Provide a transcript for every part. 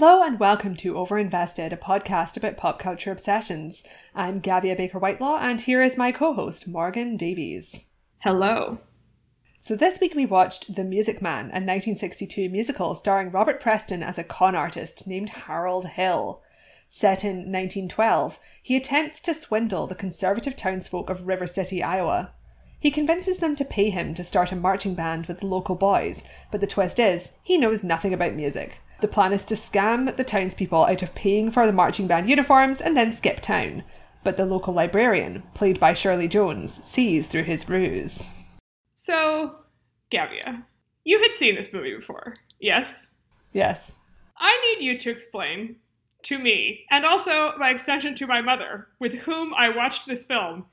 Hello and welcome to Overinvested, a podcast about pop culture obsessions. I'm Gavia Baker Whitelaw, and here is my co host, Morgan Davies. Hello. So, this week we watched The Music Man, a 1962 musical starring Robert Preston as a con artist named Harold Hill. Set in 1912, he attempts to swindle the conservative townsfolk of River City, Iowa. He convinces them to pay him to start a marching band with the local boys, but the twist is, he knows nothing about music. The plan is to scam the townspeople out of paying for the marching band uniforms and then skip town. But the local librarian, played by Shirley Jones, sees through his ruse. So, Gavia, you had seen this movie before, yes? Yes. I need you to explain to me, and also by extension to my mother, with whom I watched this film,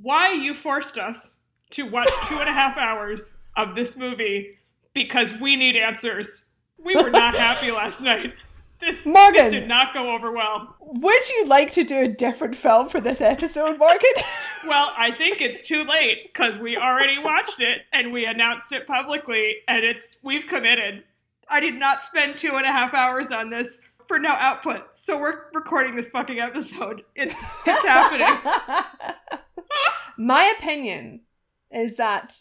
why you forced us to watch two and a half hours of this movie because we need answers. We were not happy last night. This, Morgan. this did not go over well. Would you like to do a different film for this episode, Morgan? Well, I think it's too late because we already watched it and we announced it publicly, and it's we've committed. I did not spend two and a half hours on this for no output, so we're recording this fucking episode. It's it's happening. My opinion is that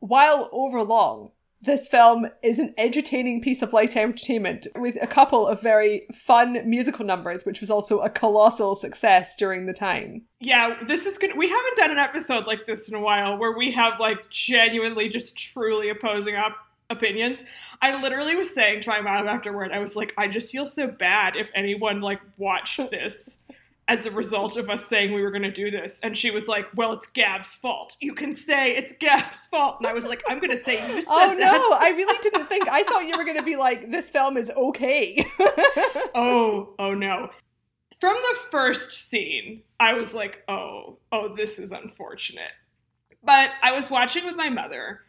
while overlong, this film is an entertaining piece of light entertainment with a couple of very fun musical numbers, which was also a colossal success during the time. Yeah, this is good. We haven't done an episode like this in a while where we have like genuinely just truly opposing up opinions. I literally was saying to my mom afterward, I was like, I just feel so bad if anyone like watched this as a result of us saying we were going to do this. And she was like, Well, it's Gav's fault. You can say it's Gav's fault. And I was like, I'm going to say you said Oh no, that. I really didn't think. I thought you were going to be like, this film is okay. oh, oh no. From the first scene, I was like, oh, oh, this is unfortunate. But I was watching with my mother,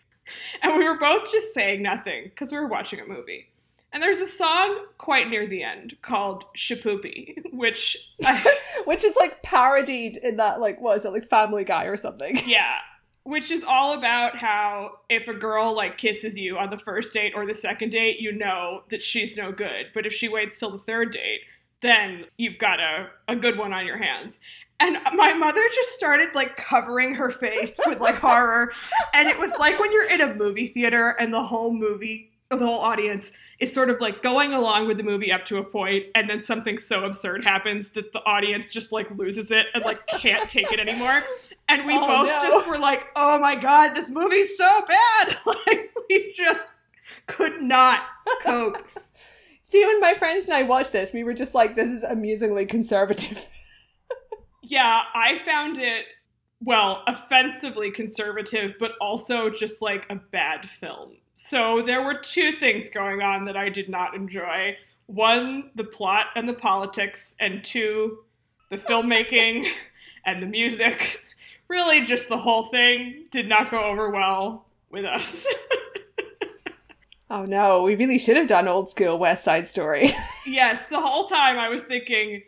and we were both just saying nothing because we were watching a movie. And there's a song quite near the end called Shipoopi, which I, Which is like parodied in that, like, what is it, like Family Guy or something? yeah, which is all about how if a girl like kisses you on the first date or the second date, you know that she's no good. But if she waits till the third date, then you've got a, a good one on your hands. And my mother just started like covering her face with like horror. And it was like when you're in a movie theater and the whole movie, the whole audience is sort of like going along with the movie up to a point and then something so absurd happens that the audience just like loses it and like can't take it anymore. And we Oh, both no. just were like, oh my god, this movie's so bad. Like we just could not cope. See, when my friends and I watched this, we were just like, this is amusingly conservative. Yeah, I found it well, offensively conservative, but also just like a bad film. So there were two things going on that I did not enjoy. One, the plot and the politics, and two, the filmmaking and the music. Really, just the whole thing did not go over well with us. Oh no, we really should have done old school West Side Story. yes, the whole time I was thinking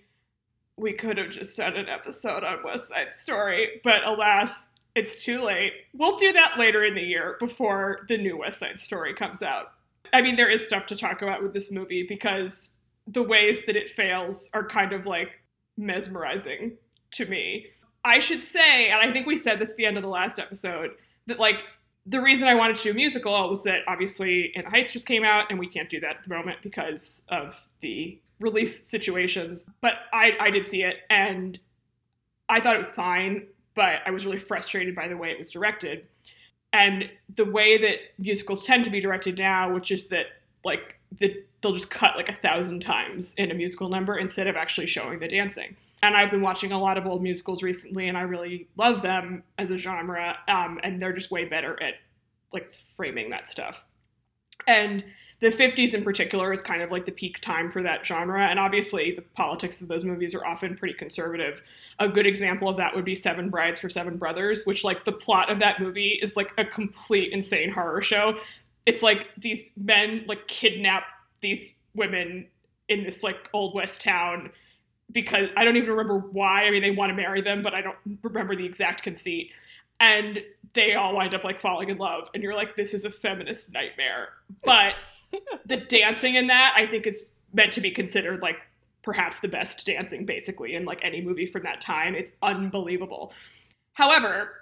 we could have just done an episode on West Side Story, but alas, it's too late. We'll do that later in the year before the new West Side Story comes out. I mean, there is stuff to talk about with this movie because the ways that it fails are kind of like mesmerizing to me. I should say, and I think we said this at the end of the last episode, that like the reason I wanted to do a musical was that obviously In the Heights just came out, and we can't do that at the moment because of the release situations. But I, I did see it, and I thought it was fine, but I was really frustrated by the way it was directed. And the way that musicals tend to be directed now, which is that like the, they'll just cut like a thousand times in a musical number instead of actually showing the dancing. And I've been watching a lot of old musicals recently, and I really love them as a genre. Um, and they're just way better at like framing that stuff. And the 50s in particular is kind of like the peak time for that genre. And obviously, the politics of those movies are often pretty conservative. A good example of that would be Seven Brides for Seven Brothers, which, like, the plot of that movie is like a complete insane horror show. It's like these men, like, kidnap these women in this, like, old West town because I don't even remember why. I mean, they want to marry them, but I don't remember the exact conceit. And they all wind up like falling in love, and you're like, this is a feminist nightmare. But the dancing in that, I think, is meant to be considered like perhaps the best dancing basically in like any movie from that time. It's unbelievable. However,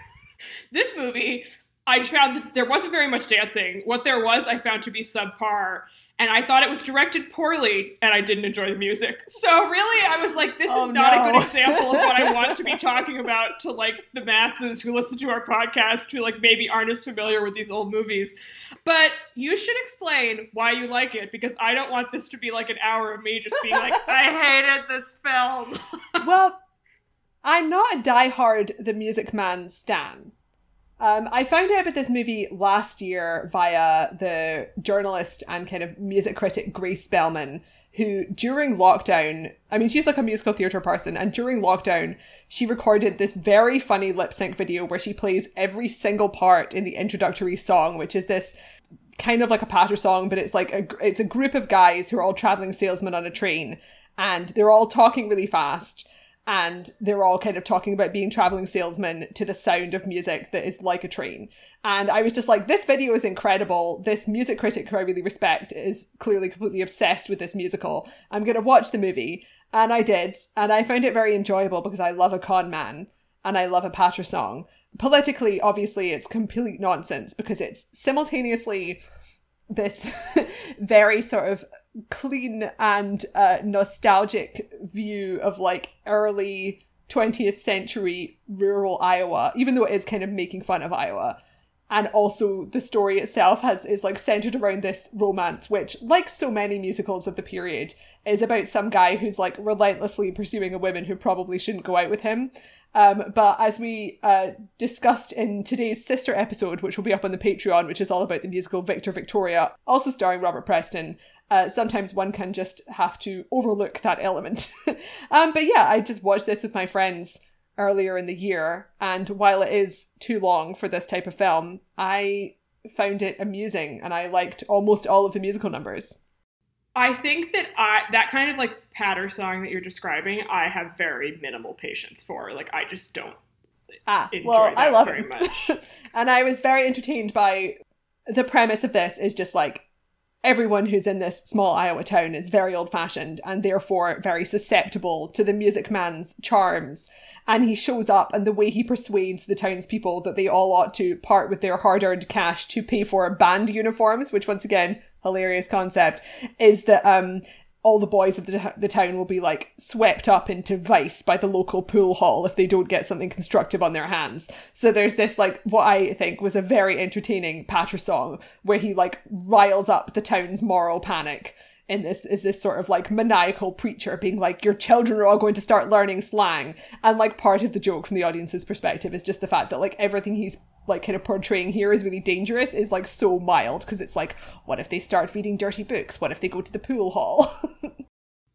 this movie I found that there wasn't very much dancing. What there was, I found to be subpar. And I thought it was directed poorly, and I didn't enjoy the music. So really, I was like, this Oh, is not no. a good example of what I want to be talking about to like the masses who listen to our podcast, who like maybe aren't as familiar with these old movies. But you should explain why you like it, because I don't want this to be like an hour of me just being like, I hated this film. well, I'm not a diehard The Music Man stan. Um, I found out about this movie last year via the journalist and kind of music critic Grace Spellman, who during lockdown, I mean, she's like a musical theatre person, and during lockdown, she recorded this very funny lip sync video where she plays every single part in the introductory song, which is this kind of like a patter song, but it's like a it's a group of guys who are all traveling salesmen on a train, and they're all talking really fast, and they're all kind of talking about being traveling salesmen to the sound of music that is like a train. And I was just like, this video is incredible. This music critic who I really respect is clearly completely obsessed with this musical. I'm gonna watch the movie, and I did, and I found it very enjoyable because I love a con man and I love a patter song. Politically, obviously, it's complete nonsense because it's simultaneously this very sort of clean and uh, nostalgic view of like early 20th century rural Iowa, even though it is kind of making fun of Iowa. And also the story itself has is like centered around this romance, which, like so many musicals of the period, is about some guy who's like relentlessly pursuing a woman who probably shouldn't go out with him. Um, but as we uh, discussed in today's sister episode, which will be up on the Patreon, which is all about the musical Victor Victoria, also starring Robert Preston, uh, sometimes one can just have to overlook that element. um, but yeah, I just watched this with my friends earlier in the year, and while it is too long for this type of film, I found it amusing and I liked almost all of the musical numbers. I think that I that kind of like patter song that you're describing, I have very minimal patience for. Like I just don't Ah, enjoy well, I love very much. and I was very entertained by the premise of this is just like everyone who's in this small Iowa town is very old fashioned and therefore very susceptible to the music man's charms. And he shows up, and the way he persuades the townspeople that they all ought to part with their hard earned cash to pay for band uniforms, which, once again, hilarious concept, is that um, all the boys of the, the town will be like swept up into vice by the local pool hall if they don't get something constructive on their hands. So there's this like what I think was a very entertaining patter song where he like riles up the town's moral panic. In this is this sort of like maniacal preacher being like, Your children are all going to start learning slang. And like part of the joke from the audience's perspective is just the fact that like everything he's like kind of portraying here is really dangerous is like so mild because it's like, what if they start reading dirty books? What if they go to the pool hall?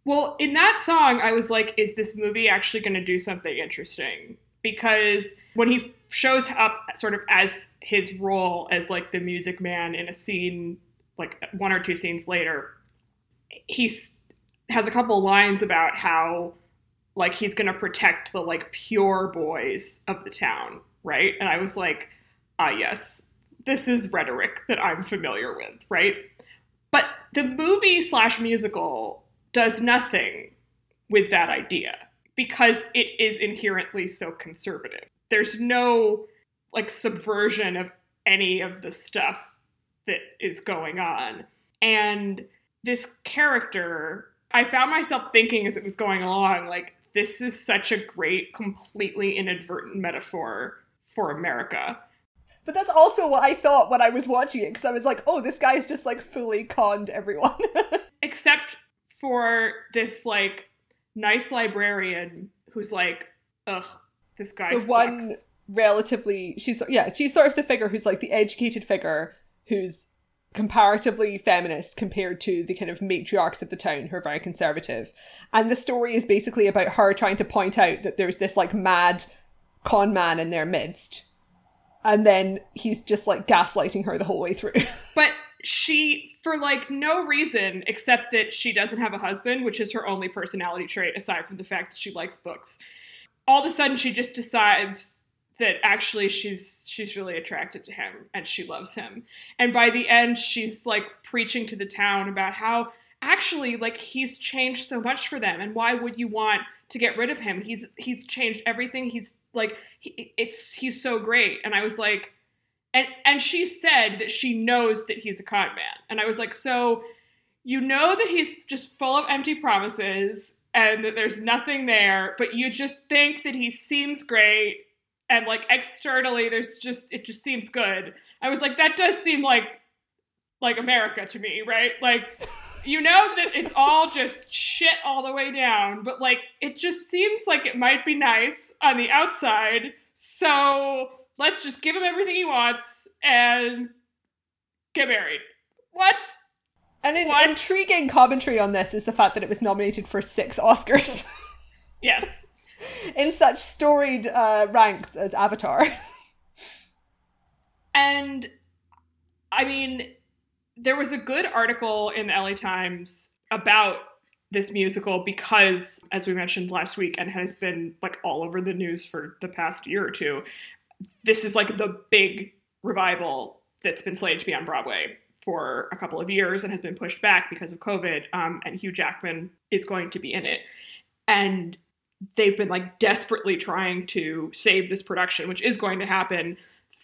Well, in that song, I was like, is this movie actually going to do something interesting? Because when he shows up sort of as his role as like the music man in a scene, like one or two scenes later, he's has a couple lines about how like he's going to protect the like pure boys of the town, right? And I was like, ah, yes, this is rhetoric that I'm familiar with, right? But the movie slash musical does nothing with that idea because it is inherently so conservative. There's no like subversion of any of the stuff that is going on. And this character, I found myself thinking as it was going along, like, this is such a great, completely inadvertent metaphor for America. But that's also what I thought when I was watching it because I was like, oh, this guy's just like fully conned everyone. Except for this, like, nice librarian who's like, ugh, this guy the sucks. one relatively, she's yeah, she's sort of the figure who's like the educated figure who's comparatively feminist compared to the kind of matriarchs of the town who are very conservative. And the story is basically about her trying to point out that there's this like mad con man in their midst. And then he's just like gaslighting her the whole way through. But she, for like no reason except that she doesn't have a husband, which is her only personality trait aside from the fact that she likes books. All of a sudden, she just decides that actually she's she's really attracted to him and she loves him. And by the end, she's like preaching to the town about how actually like he's changed so much for them and why would you want to get rid of him. He's he's changed everything. He's like he, it's he's so great. And i was like and and she said that she knows that he's a con man. And i was like so you know that he's just full of empty promises and that there's nothing there but you just think that he seems great and like externally there's just it just seems good. I was like that does seem like like america to me right? Like you know that it's all just shit all the way down, but like it just seems like it might be nice on the outside. So let's just give him everything he wants and get married. What? And An what? intriguing commentary on this is the fact that it was nominated for six Oscars. yes. In such storied uh, ranks as Avatar. and I mean, there was a good article in the LA Times about this musical because, as we mentioned last week, and has been like all over the news for the past year or two, this is like the big revival that's been slated to be on Broadway for a couple of years and has been pushed back because of COVID. Um, and Hugh Jackman is going to be in it. And they've been like desperately trying to save this production, which is going to happen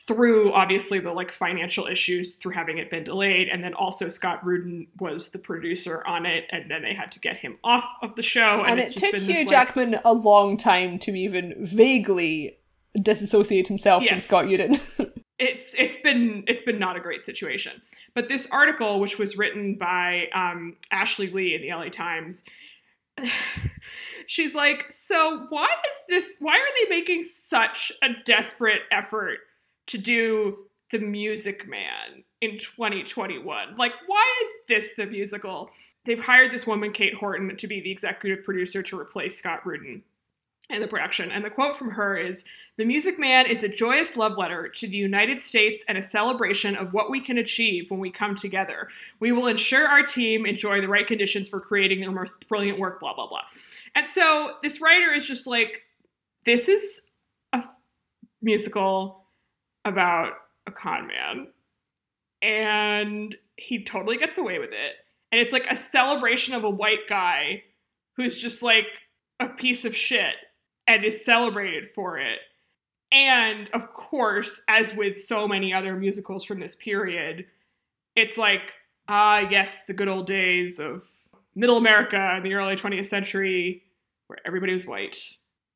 through obviously the like financial issues through having it been delayed and then also scott rudin was the producer on it and then they had to get him off of the show and, and it took hugh this, jackman like, a long time to even vaguely disassociate himself yes. from scott rudin it's it's been it's been not a great situation but this article which was written by um, ashley lee in the la times she's like so why is this why are they making such a desperate effort to do The Music Man in 2021. Like, why is this the musical? They've hired this woman, Kate Horton, to be the executive producer to replace Scott Rudin in the production. And the quote from her is The Music Man is a joyous love letter to the United States and a celebration of what we can achieve when we come together. We will ensure our team enjoy the right conditions for creating their most brilliant work, blah, blah, blah. And so this writer is just like, this is a musical about a con man. And he totally gets away with it. And it's like a celebration of a white guy who's just like a piece of shit and is celebrated for it. And of course, as with so many other musicals from this period, it's like, ah, yes, the good old days of middle America in the early 20th century where everybody was white.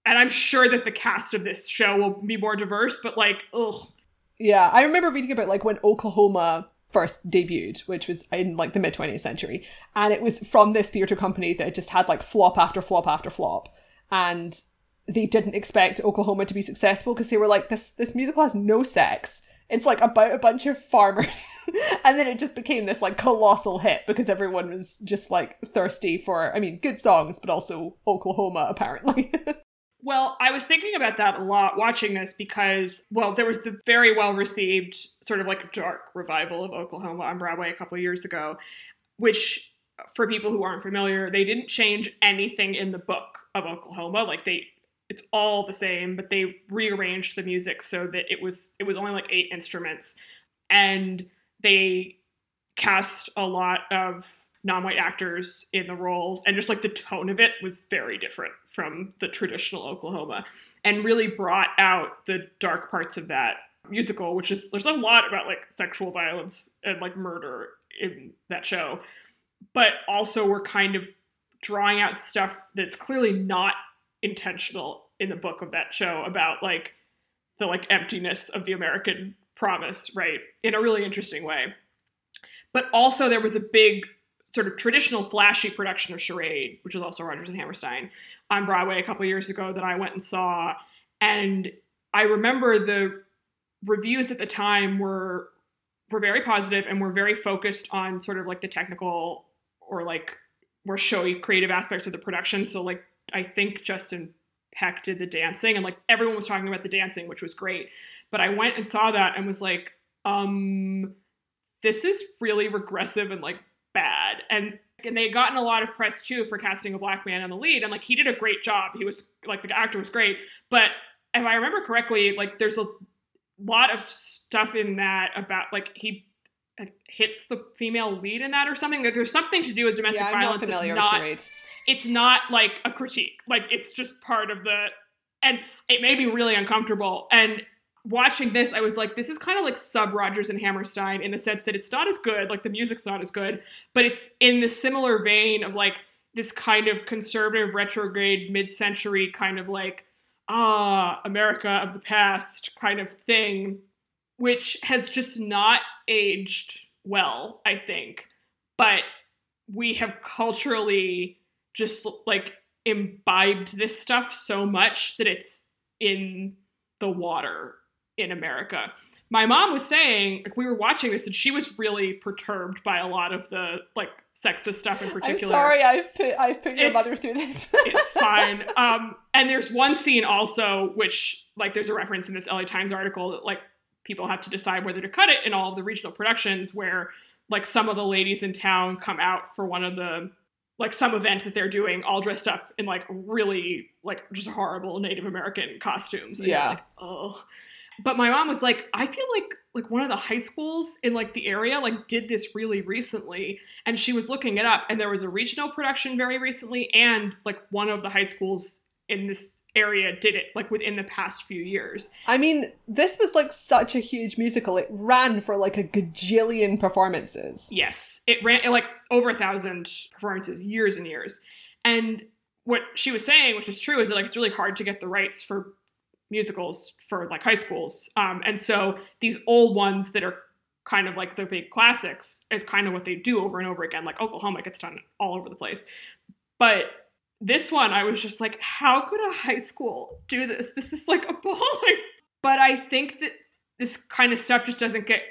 And I'm sure that the cast of this show will be more diverse, but like, ugh, yeah, I remember reading about like when Oklahoma first debuted, which was in like the mid 20th century. And it was from this theatre company that just had like flop after flop after flop. And they didn't expect Oklahoma to be successful because they were like, this this musical has no sex. It's like about a bunch of farmers. and then it just became this like colossal hit because everyone was just like thirsty for, I mean, good songs, but also Oklahoma, apparently. Well, I was thinking about that a lot watching this because, well, there was the very well received sort of like dark revival of Oklahoma on Broadway a couple years ago, which for people who aren't familiar, they didn't change anything in the book of Oklahoma. Like they it's all the same, but they rearranged the music so that it was it was only like eight instruments and they cast a lot of non-white actors in the roles and just like the tone of it was very different from the traditional Oklahoma and really brought out the dark parts of that musical which is there's a lot about like sexual violence and like murder in that show but also we're kind of drawing out stuff that's clearly not intentional in the book of that show about like the like emptiness of the American promise, right? In a really interesting way. But also there was a big sort of traditional flashy production of Carousel, which is also Rodgers and Hammerstein, on Broadway a couple years ago that I went and saw. And I remember the reviews at the time were were very positive and were very focused on sort of like the technical or like more showy creative aspects of the production. So like I think Justin Peck did the dancing and like everyone was talking about the dancing, which was great. But I went and saw that and was like, um, this is really regressive and like bad. And and they had gotten a lot of press too for casting a black man in the lead. And like he did a great job. He was like the actor was great. But if I remember correctly, like there's a lot of stuff in that about like he hits the female lead in that or something. That there's something to do with domestic yeah, violence. not familiar that's not, carousel. it's not like a critique. Like it's just part of the and it made me really uncomfortable. And watching this, I was like, this is kind of like sub Rodgers and Hammerstein in the sense that it's not as good, like the music's not as good, but it's in the similar vein of like this kind of conservative retrograde mid-century kind of like ah America of the past kind of thing, which has just not aged well, I think. But we have culturally just like imbibed this stuff so much that it's in the water in America. My mom was saying like, we were watching this and she was really perturbed by a lot of the like sexist stuff in particular. I'm sorry, I've put I've put your It's- mother through this. it's fine. Um, and there's one scene also which like there's a reference in this LA Times article that like people have to decide whether to cut it in all of the regional productions where like some of the ladies in town come out for one of the like some event that they're doing all dressed up in like really like just horrible Native American costumes. And Yeah. like, oh. But my mom was like, I feel like like one of the high schools in like the area like did this really recently and she was looking it up and there was a regional production very recently and like one of the high schools in this area did it like within the past few years. I mean, this was like such a huge musical. It ran for like a gajillion performances. Yes, it ran like over a thousand performances, years and years. And what she was saying, which is true, is that like it's really hard to get the rights for musicals for like high schools. Um, and so these old ones that are kind of like the big classics is kind of what they do over and over again. Like Oklahoma gets done all over the place. But this one, I was just like, how could a high school do this? This is like appalling. But I think that this kind of stuff just doesn't get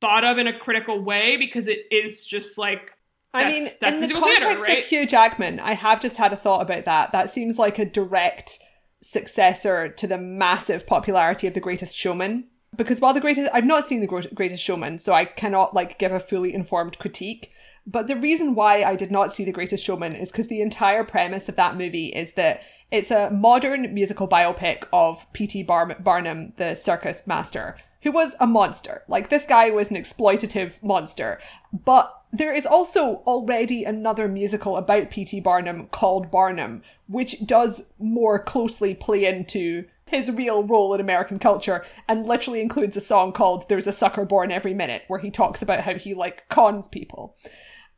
thought of in a critical way because it is just like I mean, that's in the musical theater, context right? of Hugh Jackman, I have just had a thought about that. That seems like a direct successor to the massive popularity of The Greatest Showman. Because while the greatest, I've not seen the Greatest Showman, so I cannot like give a fully informed critique. But the reason why I did not see The Greatest Showman is because the entire premise of that movie is that it's a modern musical biopic of P.T. Bar- Barnum, the circus master, who was a monster. Like, this guy was an exploitative monster. But there is also already another musical about P.T. Barnum called Barnum, which does more closely play into his real role in American culture and literally includes a song called There's a Sucker Born Every Minute, where he talks about how he, like, cons people.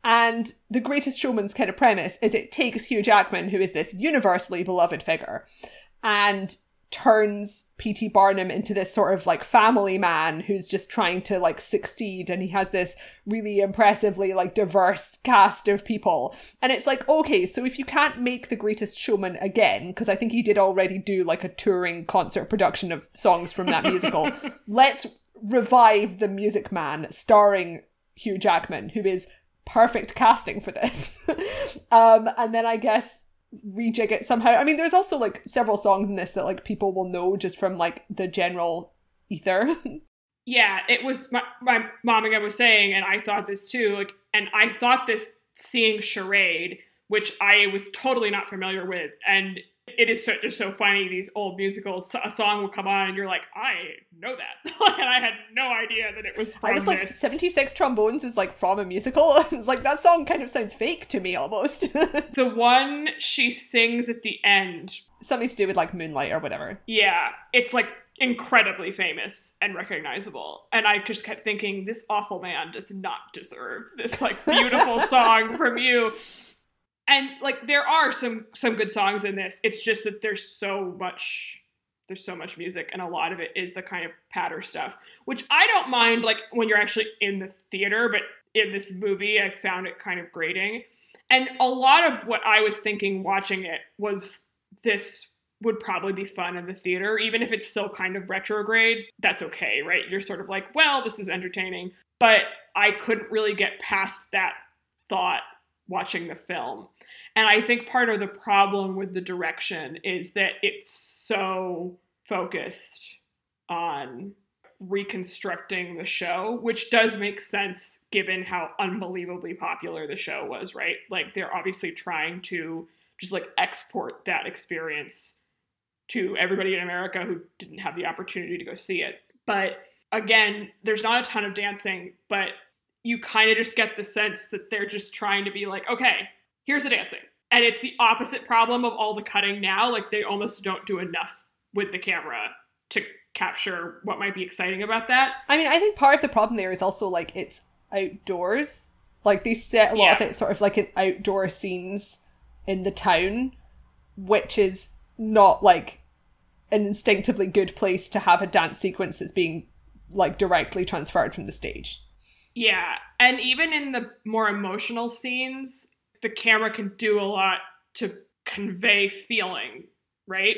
And the greatest showman's kind of premise is it takes Hugh Jackman, who is this universally beloved figure, and turns P.T. Barnum into this sort of like family man who's just trying to like succeed. And he has this really impressively like diverse cast of people. And it's like, okay, so if you can't make the greatest showman again, because I think he did already do like a touring concert production of songs from that musical, let's revive the Music Man starring Hugh Jackman, who is perfect casting for this. um, and then I guess rejig it somehow. I mean, there's also like several songs in this that like people will know just from like the general ether. yeah, it was my, my mom again was saying, and I thought this too. Like, and I thought this seeing carousel, which I was totally not familiar with, and it is so, just so funny. These old musicals, a song will come on, and you're like, I know that, and I had no idea that it was from I was like, this. 76 trombones is like from a musical. it's like that song kind of sounds fake to me almost. The one she sings at the end, Something to do with like Moonlight or whatever. yeah, it's like incredibly famous and recognizable. And I just kept thinking, this awful man does not deserve this like beautiful song from you. And like there are some some good songs in this. It's just that there's so much there's so much music and a lot of it is the kind of patter stuff, which I don't mind like when you're actually in the theater, but in this movie I found it kind of grating. And a lot of what I was thinking watching it was this would probably be fun in the theater, even if it's still kind of retrograde. That's okay, right? You're sort of like, well, this is entertaining. But I couldn't really get past that thought watching the film. And I think part of the problem with the direction is that it's so focused on reconstructing the show, which does make sense given how unbelievably popular the show was, right? Like they're obviously trying to just like export that experience to everybody in America who didn't have the opportunity to go see it. But again, there's not a ton of dancing, but you kind of just get the sense that they're just trying to be like, okay, here's the dancing. And it's the opposite problem of all the cutting now. Like they almost don't do enough with the camera to capture what might be exciting about that. I mean, I think part of the problem there is also like it's outdoors. Like they set a lot Yeah. of it sort of like in outdoor scenes in the town, which is not like an instinctively good place to have a dance sequence that's being like directly transferred from the stage. Yeah. And even in the more emotional scenes, the camera can do a lot to convey feeling, right?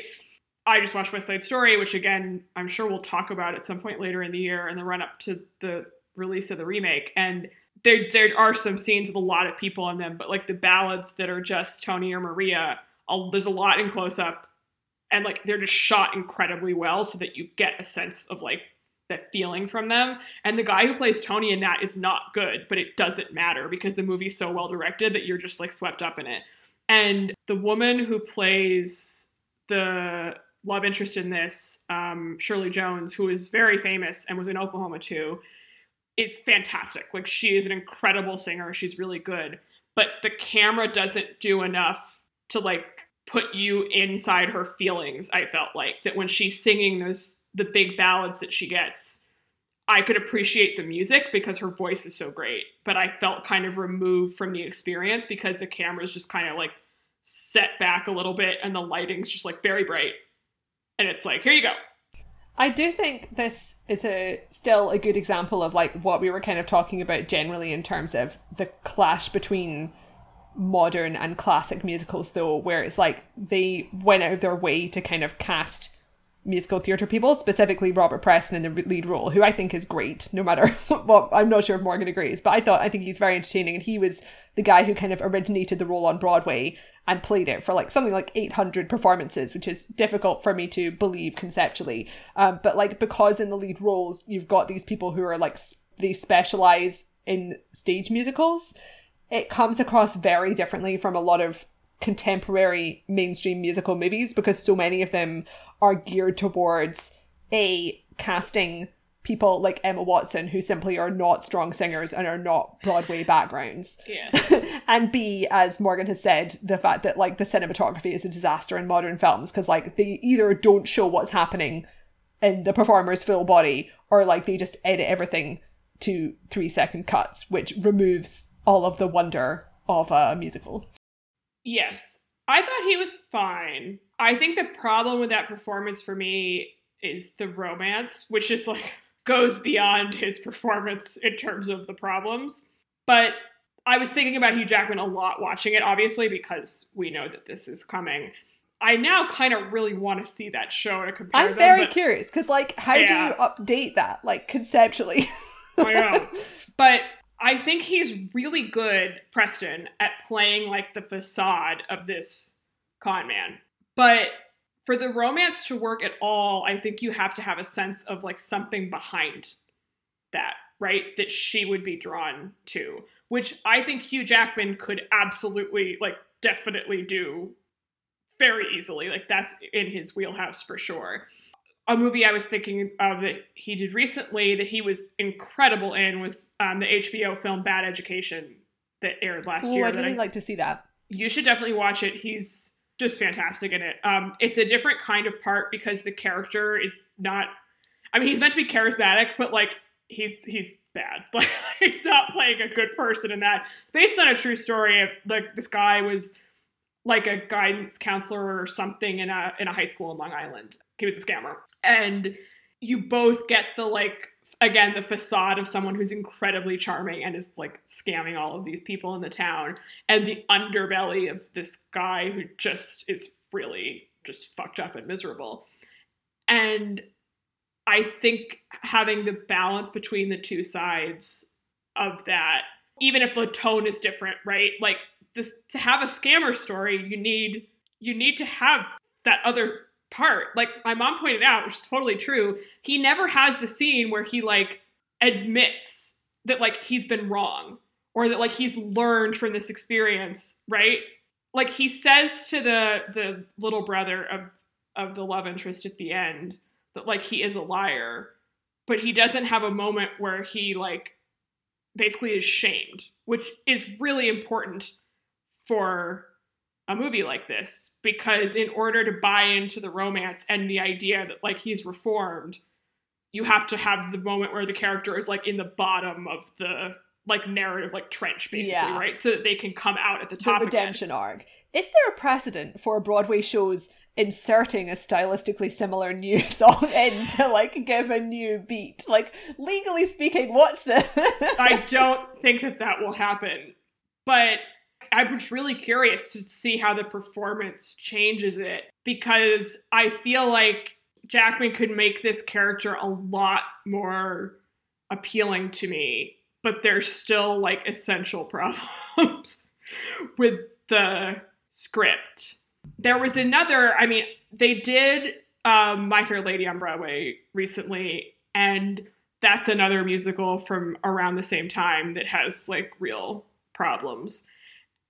I just watched West Side Story, which again, I'm sure we'll talk about at some point later in the year in the run up to the release of the remake. And there there are some scenes with a lot of people in them, but like the ballads that are just Tony or Maria, i there's a lot in close up and like they're just shot incredibly well so that you get a sense of like that feeling from them. And the guy who plays Tony in that is not good, but it doesn't matter because the movie's so well directed that you're just like swept up in it. And the woman who plays the love interest in this, um, Shirley Jones, who is very famous and was in Oklahoma too, is fantastic. Like she is an incredible singer. She's really good. But the camera doesn't do enough to like put you inside her feelings, I felt like. That when she's singing those the big ballads that she gets, I could appreciate the music because her voice is so great. But I felt kind of removed from the experience because the camera's just kind of like set back a little bit and the lighting's just like very bright. And it's like, here you go. I do think this is a still a good example of like what we were kind of talking about generally in terms of the clash between modern and classic musicals though where it's like they went out of their way to kind of cast musical theatre people, specifically Robert Preston in the lead role, who I think is great, no matter what. I'm not sure if Morgan agrees, but I thought I think he's very entertaining, and he was the guy who kind of originated the role on Broadway and played it for like something like 800 performances, which is difficult for me to believe conceptually. Um, but like because in the lead roles you've got these people who are like they specialize in stage musicals, it comes across very differently from a lot of contemporary mainstream musical movies because so many of them are geared towards a casting people like Emma Watson who simply are not strong singers and are not Broadway backgrounds. Yeah. and B, as Morgan has said, the fact that like the cinematography is a disaster in modern films because like they either don't show what's happening in the performer's full body or like they just edit everything to three second cuts, which removes all of the wonder of a musical. Yes. I thought he was fine. I think the problem with that performance for me is the romance, which is like goes beyond his performance in terms of the problems. But I was thinking about Hugh Jackman a lot watching it, obviously, because we know that this is coming. I now kind of really want to see that show to compare I'm them. very but- curious because, like, how do you update that, like, conceptually? I know. But I think he's really good, Preston, at playing like the facade of this con man. But for the romance to work at all, I think you have to have a sense of like something behind that, right? That she would be drawn to, which I think Hugh Jackman could absolutely, like, definitely do very easily. Like, that's in his wheelhouse for sure a movie I was thinking of that he did recently that he was incredible in was um, the HBO film Bad Education that aired last oh, year. I'd really I- like to see that. you should definitely watch it. He's just fantastic in it. Um, it's a different kind of part because the character is not. I mean, he's meant to be charismatic, but like he's he's bad. Like he's not playing a good person in that. It's based on a true story. Of, like this guy was like a guidance counselor or something in a in a high school in Long Island. He was a scammer, and you both get the like again the facade of someone who's incredibly charming and is like scamming all of these people in the town and the underbelly of this guy who just is really just fucked up and miserable. And i think having the balance between the two sides of that even if the tone is different right? Like this to have a scammer story you need you need to have that other part. Like my mom pointed out which is totally true he never has the scene where he like admits that like he's been wrong or that like he's learned from this experience right? Like he says to the the little brother of of the love interest at the end that like he is a liar but he doesn't have a moment where he like basically is shamed, which is really important for a movie like this because in order to buy into the romance and the idea that like he's reformed, you have to have the moment where the character is like in the bottom of the like narrative like trench basically Yeah. right so that they can come out at the the top again. redemption arc. Is there a precedent for Broadway shows inserting a stylistically similar new song in to like give a new beat? Like legally speaking, what's the? I don't think that that will happen. But I'm just really curious to see how the performance changes it because I feel like Jackman could make this character a lot more appealing to me, but there's still like essential problems with the script. There was another, I mean, they did um, My Fair Lady on Broadway recently, and that's another musical from around the same time that has like real problems.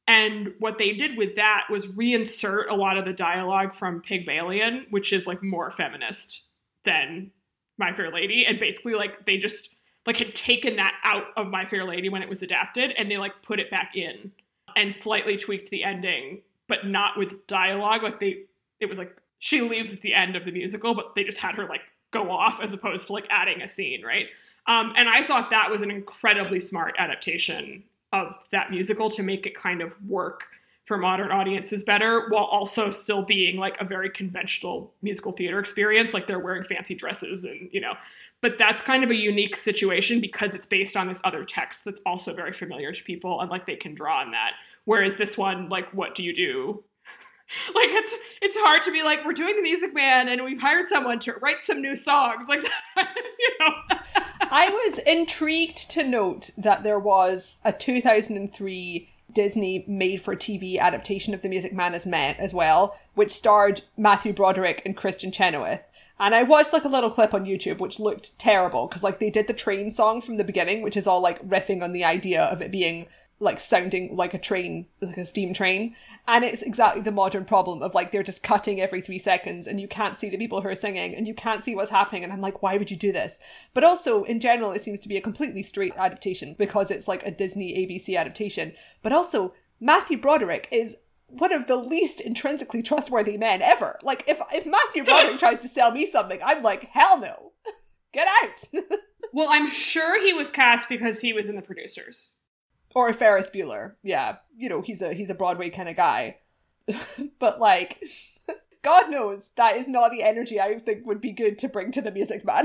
And what they did with that was reinsert a lot of the dialogue from Pygmalion, which is like more feminist than My Fair Lady. And basically, like, they just like had taken that out of My Fair Lady when it was adapted and they like put it back in and slightly tweaked the ending, but not with dialogue. Like, they, it was like she leaves at the end of the musical, but they just had her like go off as opposed to like adding a scene, right? Um, and I thought that was an incredibly smart adaptation of that musical to make it kind of work for modern audiences better while also still being like a very conventional musical theater experience like they're wearing fancy dresses and you know. But that's kind of a unique situation because it's based on this other text that's also very familiar to people and like they can draw on that. Whereas this one like what do you do? Like it's it's hard to be like we're doing the music man and we've hired someone to write some new songs. Like that you know I was intrigued to note that there was a 2003 Disney made for TV adaptation of The Music Man as Men as well, which starred Matthew Broderick and Kristin Chenoweth. And I watched like a little clip on YouTube, which looked terrible because like they did the train song from the beginning, which is all like riffing on the idea of it being like sounding like a train, like a steam train. And it's exactly the modern problem of like they're just cutting every three seconds and you can't see the people who are singing and you can't see what's happening. And I'm like, why would you do this? But also, in general, it seems to be a completely straight adaptation because it's like a Disney ABC adaptation. But also, Matthew Broderick is one of the least intrinsically trustworthy men ever. Like, if, if Matthew Broderick tries to sell me something, I'm like, hell no. Get out. well i'm sure he was cast because he was in the producers or a Ferris Bueller. Yeah, you know, he's a he's a Broadway kind of guy. but like God knows that is not the energy I think would be good to bring to the music man.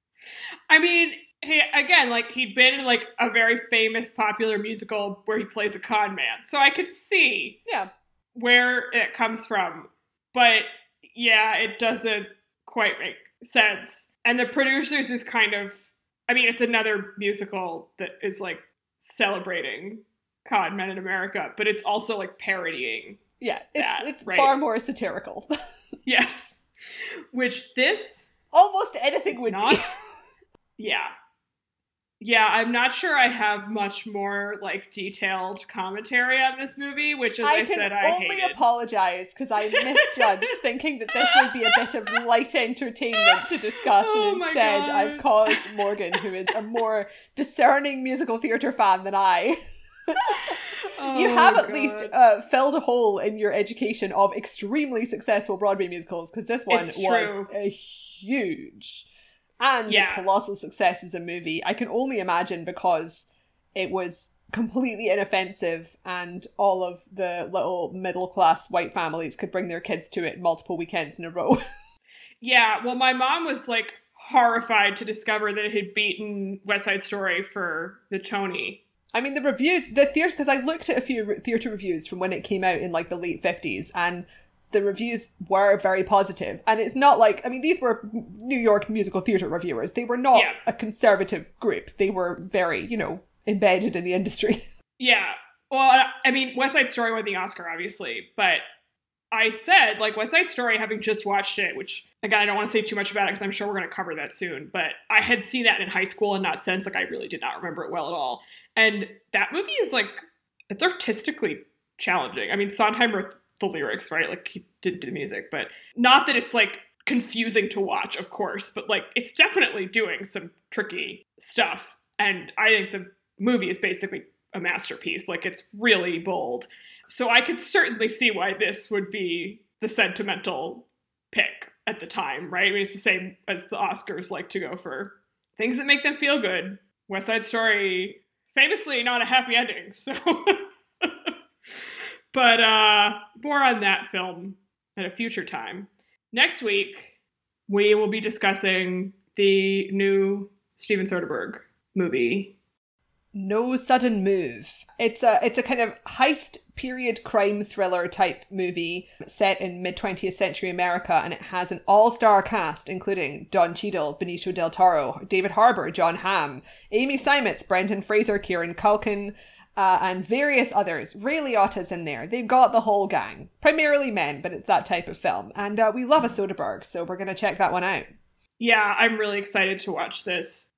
I mean, he again, like he'd been in like a very famous popular musical where he plays a con man. So I could see yeah. where it comes from. But yeah, it doesn't quite make sense. And the producers is kind of I mean, it's another musical that is like celebrating con men in America, but it's also like parodying. Yeah, it's That, it's right. far more satirical. Yes. Which this Almost anything would not. be. yeah. Yeah, I'm not sure I have much more like detailed commentary on this movie, which as I, I said I only apologize because I misjudged thinking that this would be a bit of light entertainment to discuss, Oh and instead I've caused Morgan, who is a more discerning musical theatre fan than I, Oh you have my at least God. uh, filled a hole in your education of extremely successful Broadway musicals because this one was a huge and Yeah. a colossal success as a movie. I can only imagine because it was completely inoffensive and all of the little middle class white families could bring their kids to it multiple weekends in a row. Yeah, well, my mom was like horrified to discover that it had beaten West Side Story for the Tony. I mean, the reviews, the theatre, because I looked at a few theatre reviews from when it came out in like the late 50s, and the reviews were very positive. And it's not like, I mean, these were New York musical theatre reviewers. They were not Yeah. a conservative group. They were very, you know, embedded in the industry. Yeah. Well, I mean, West Side Story won the Oscar, obviously, but I said, like, West Side Story, having just watched it, which, again, I don't want to say too much about it because I'm sure we're going to cover that soon, but I had seen that in high school and not since. Like, I really did not remember it well at all. And that movie is, like, it's artistically challenging. I mean, Sondheim wrote the lyrics, right? Like, he didn't do the music, but not that it's, like, confusing to watch, of course, but, like, it's definitely doing some tricky stuff. And I think the movie is basically a masterpiece. Like it's really bold. So I could certainly see why this would be the sentimental pick at the time, right? I mean, it's the same as the Oscars like to go for things that make them feel good. West Side Story, famously not a happy ending, so. But uh, more on that film at a future time. Next week, we will be discussing the new Steven Soderbergh movie. No sudden move. It's a it's a kind of heist period crime thriller type movie set in mid 20th century America and it has an all-star cast including Don Cheadle, Benicio del Toro, David Harbour, Jon Hamm, Amy Seimetz, Brendan Fraser, Kieran Culkin, uh, and various others. Ray Liotta's in there. They've got the whole gang. Primarily men, but it's that type of film. And uh, we love a Soderbergh, so we're going to check that one out. Yeah, I'm really excited to watch this.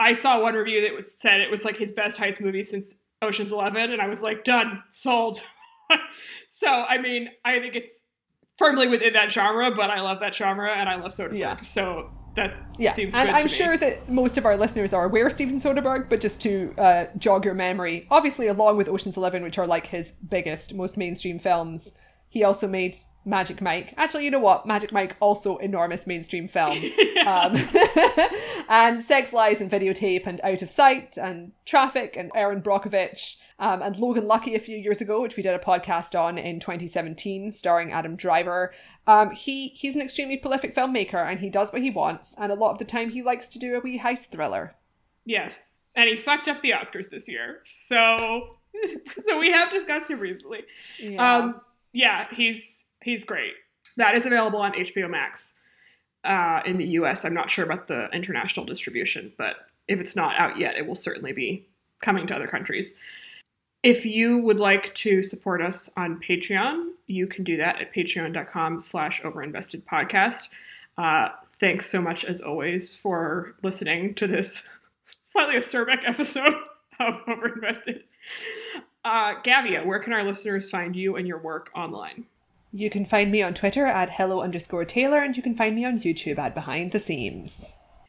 I saw one review that was said it was like his best heist movie since Ocean's Eleven, and I was like, done, sold. so, I mean, I think it's firmly within that genre, but I love that genre and I love Soderbergh. Yeah. So that yeah. and I'm me. sure that most of our listeners are aware of Steven Soderbergh, but just to uh, jog your memory, obviously, along with Ocean's Eleven, which are like his biggest, most mainstream films, he also made Magic Mike. Actually, you know what? Magic Mike also enormous mainstream film. um, and Sex Lies and Videotape and Out of Sight and Traffic and Erin Brockovich um, and Logan Lucky a few years ago, which we did a podcast on in 2017, starring Adam Driver. Um, he he's an extremely prolific filmmaker and he does what he wants, and a lot of the time he likes to do a wee heist thriller. Yes, and he fucked up the Oscars this year, so so we have discussed him recently. Yeah. Um, yeah, he's he's great. That is available on HBO Max uh, in the U.S. I'm not sure about the international distribution, but if it's not out yet, it will certainly be coming to other countries. If you would like to support us on Patreon, you can do that at patreon.com slash overinvestedpodcast. Uh, thanks so much, as always, for listening to this slightly acerbic episode of Overinvested. Uh, Gavia, where can our listeners find you and your work online? You can find me on Twitter at hello underscore tailor, and you can find me on YouTube at Behind the Seams.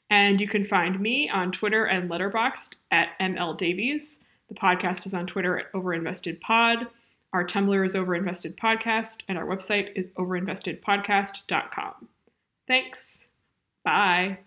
And you can find me on Twitter and Letterboxd at ML Davies. The podcast is on Twitter at OverinvestedPod. Our Tumblr is Overinvested Podcast, and our website is overinvestedpodcast.com. Thanks. Bye.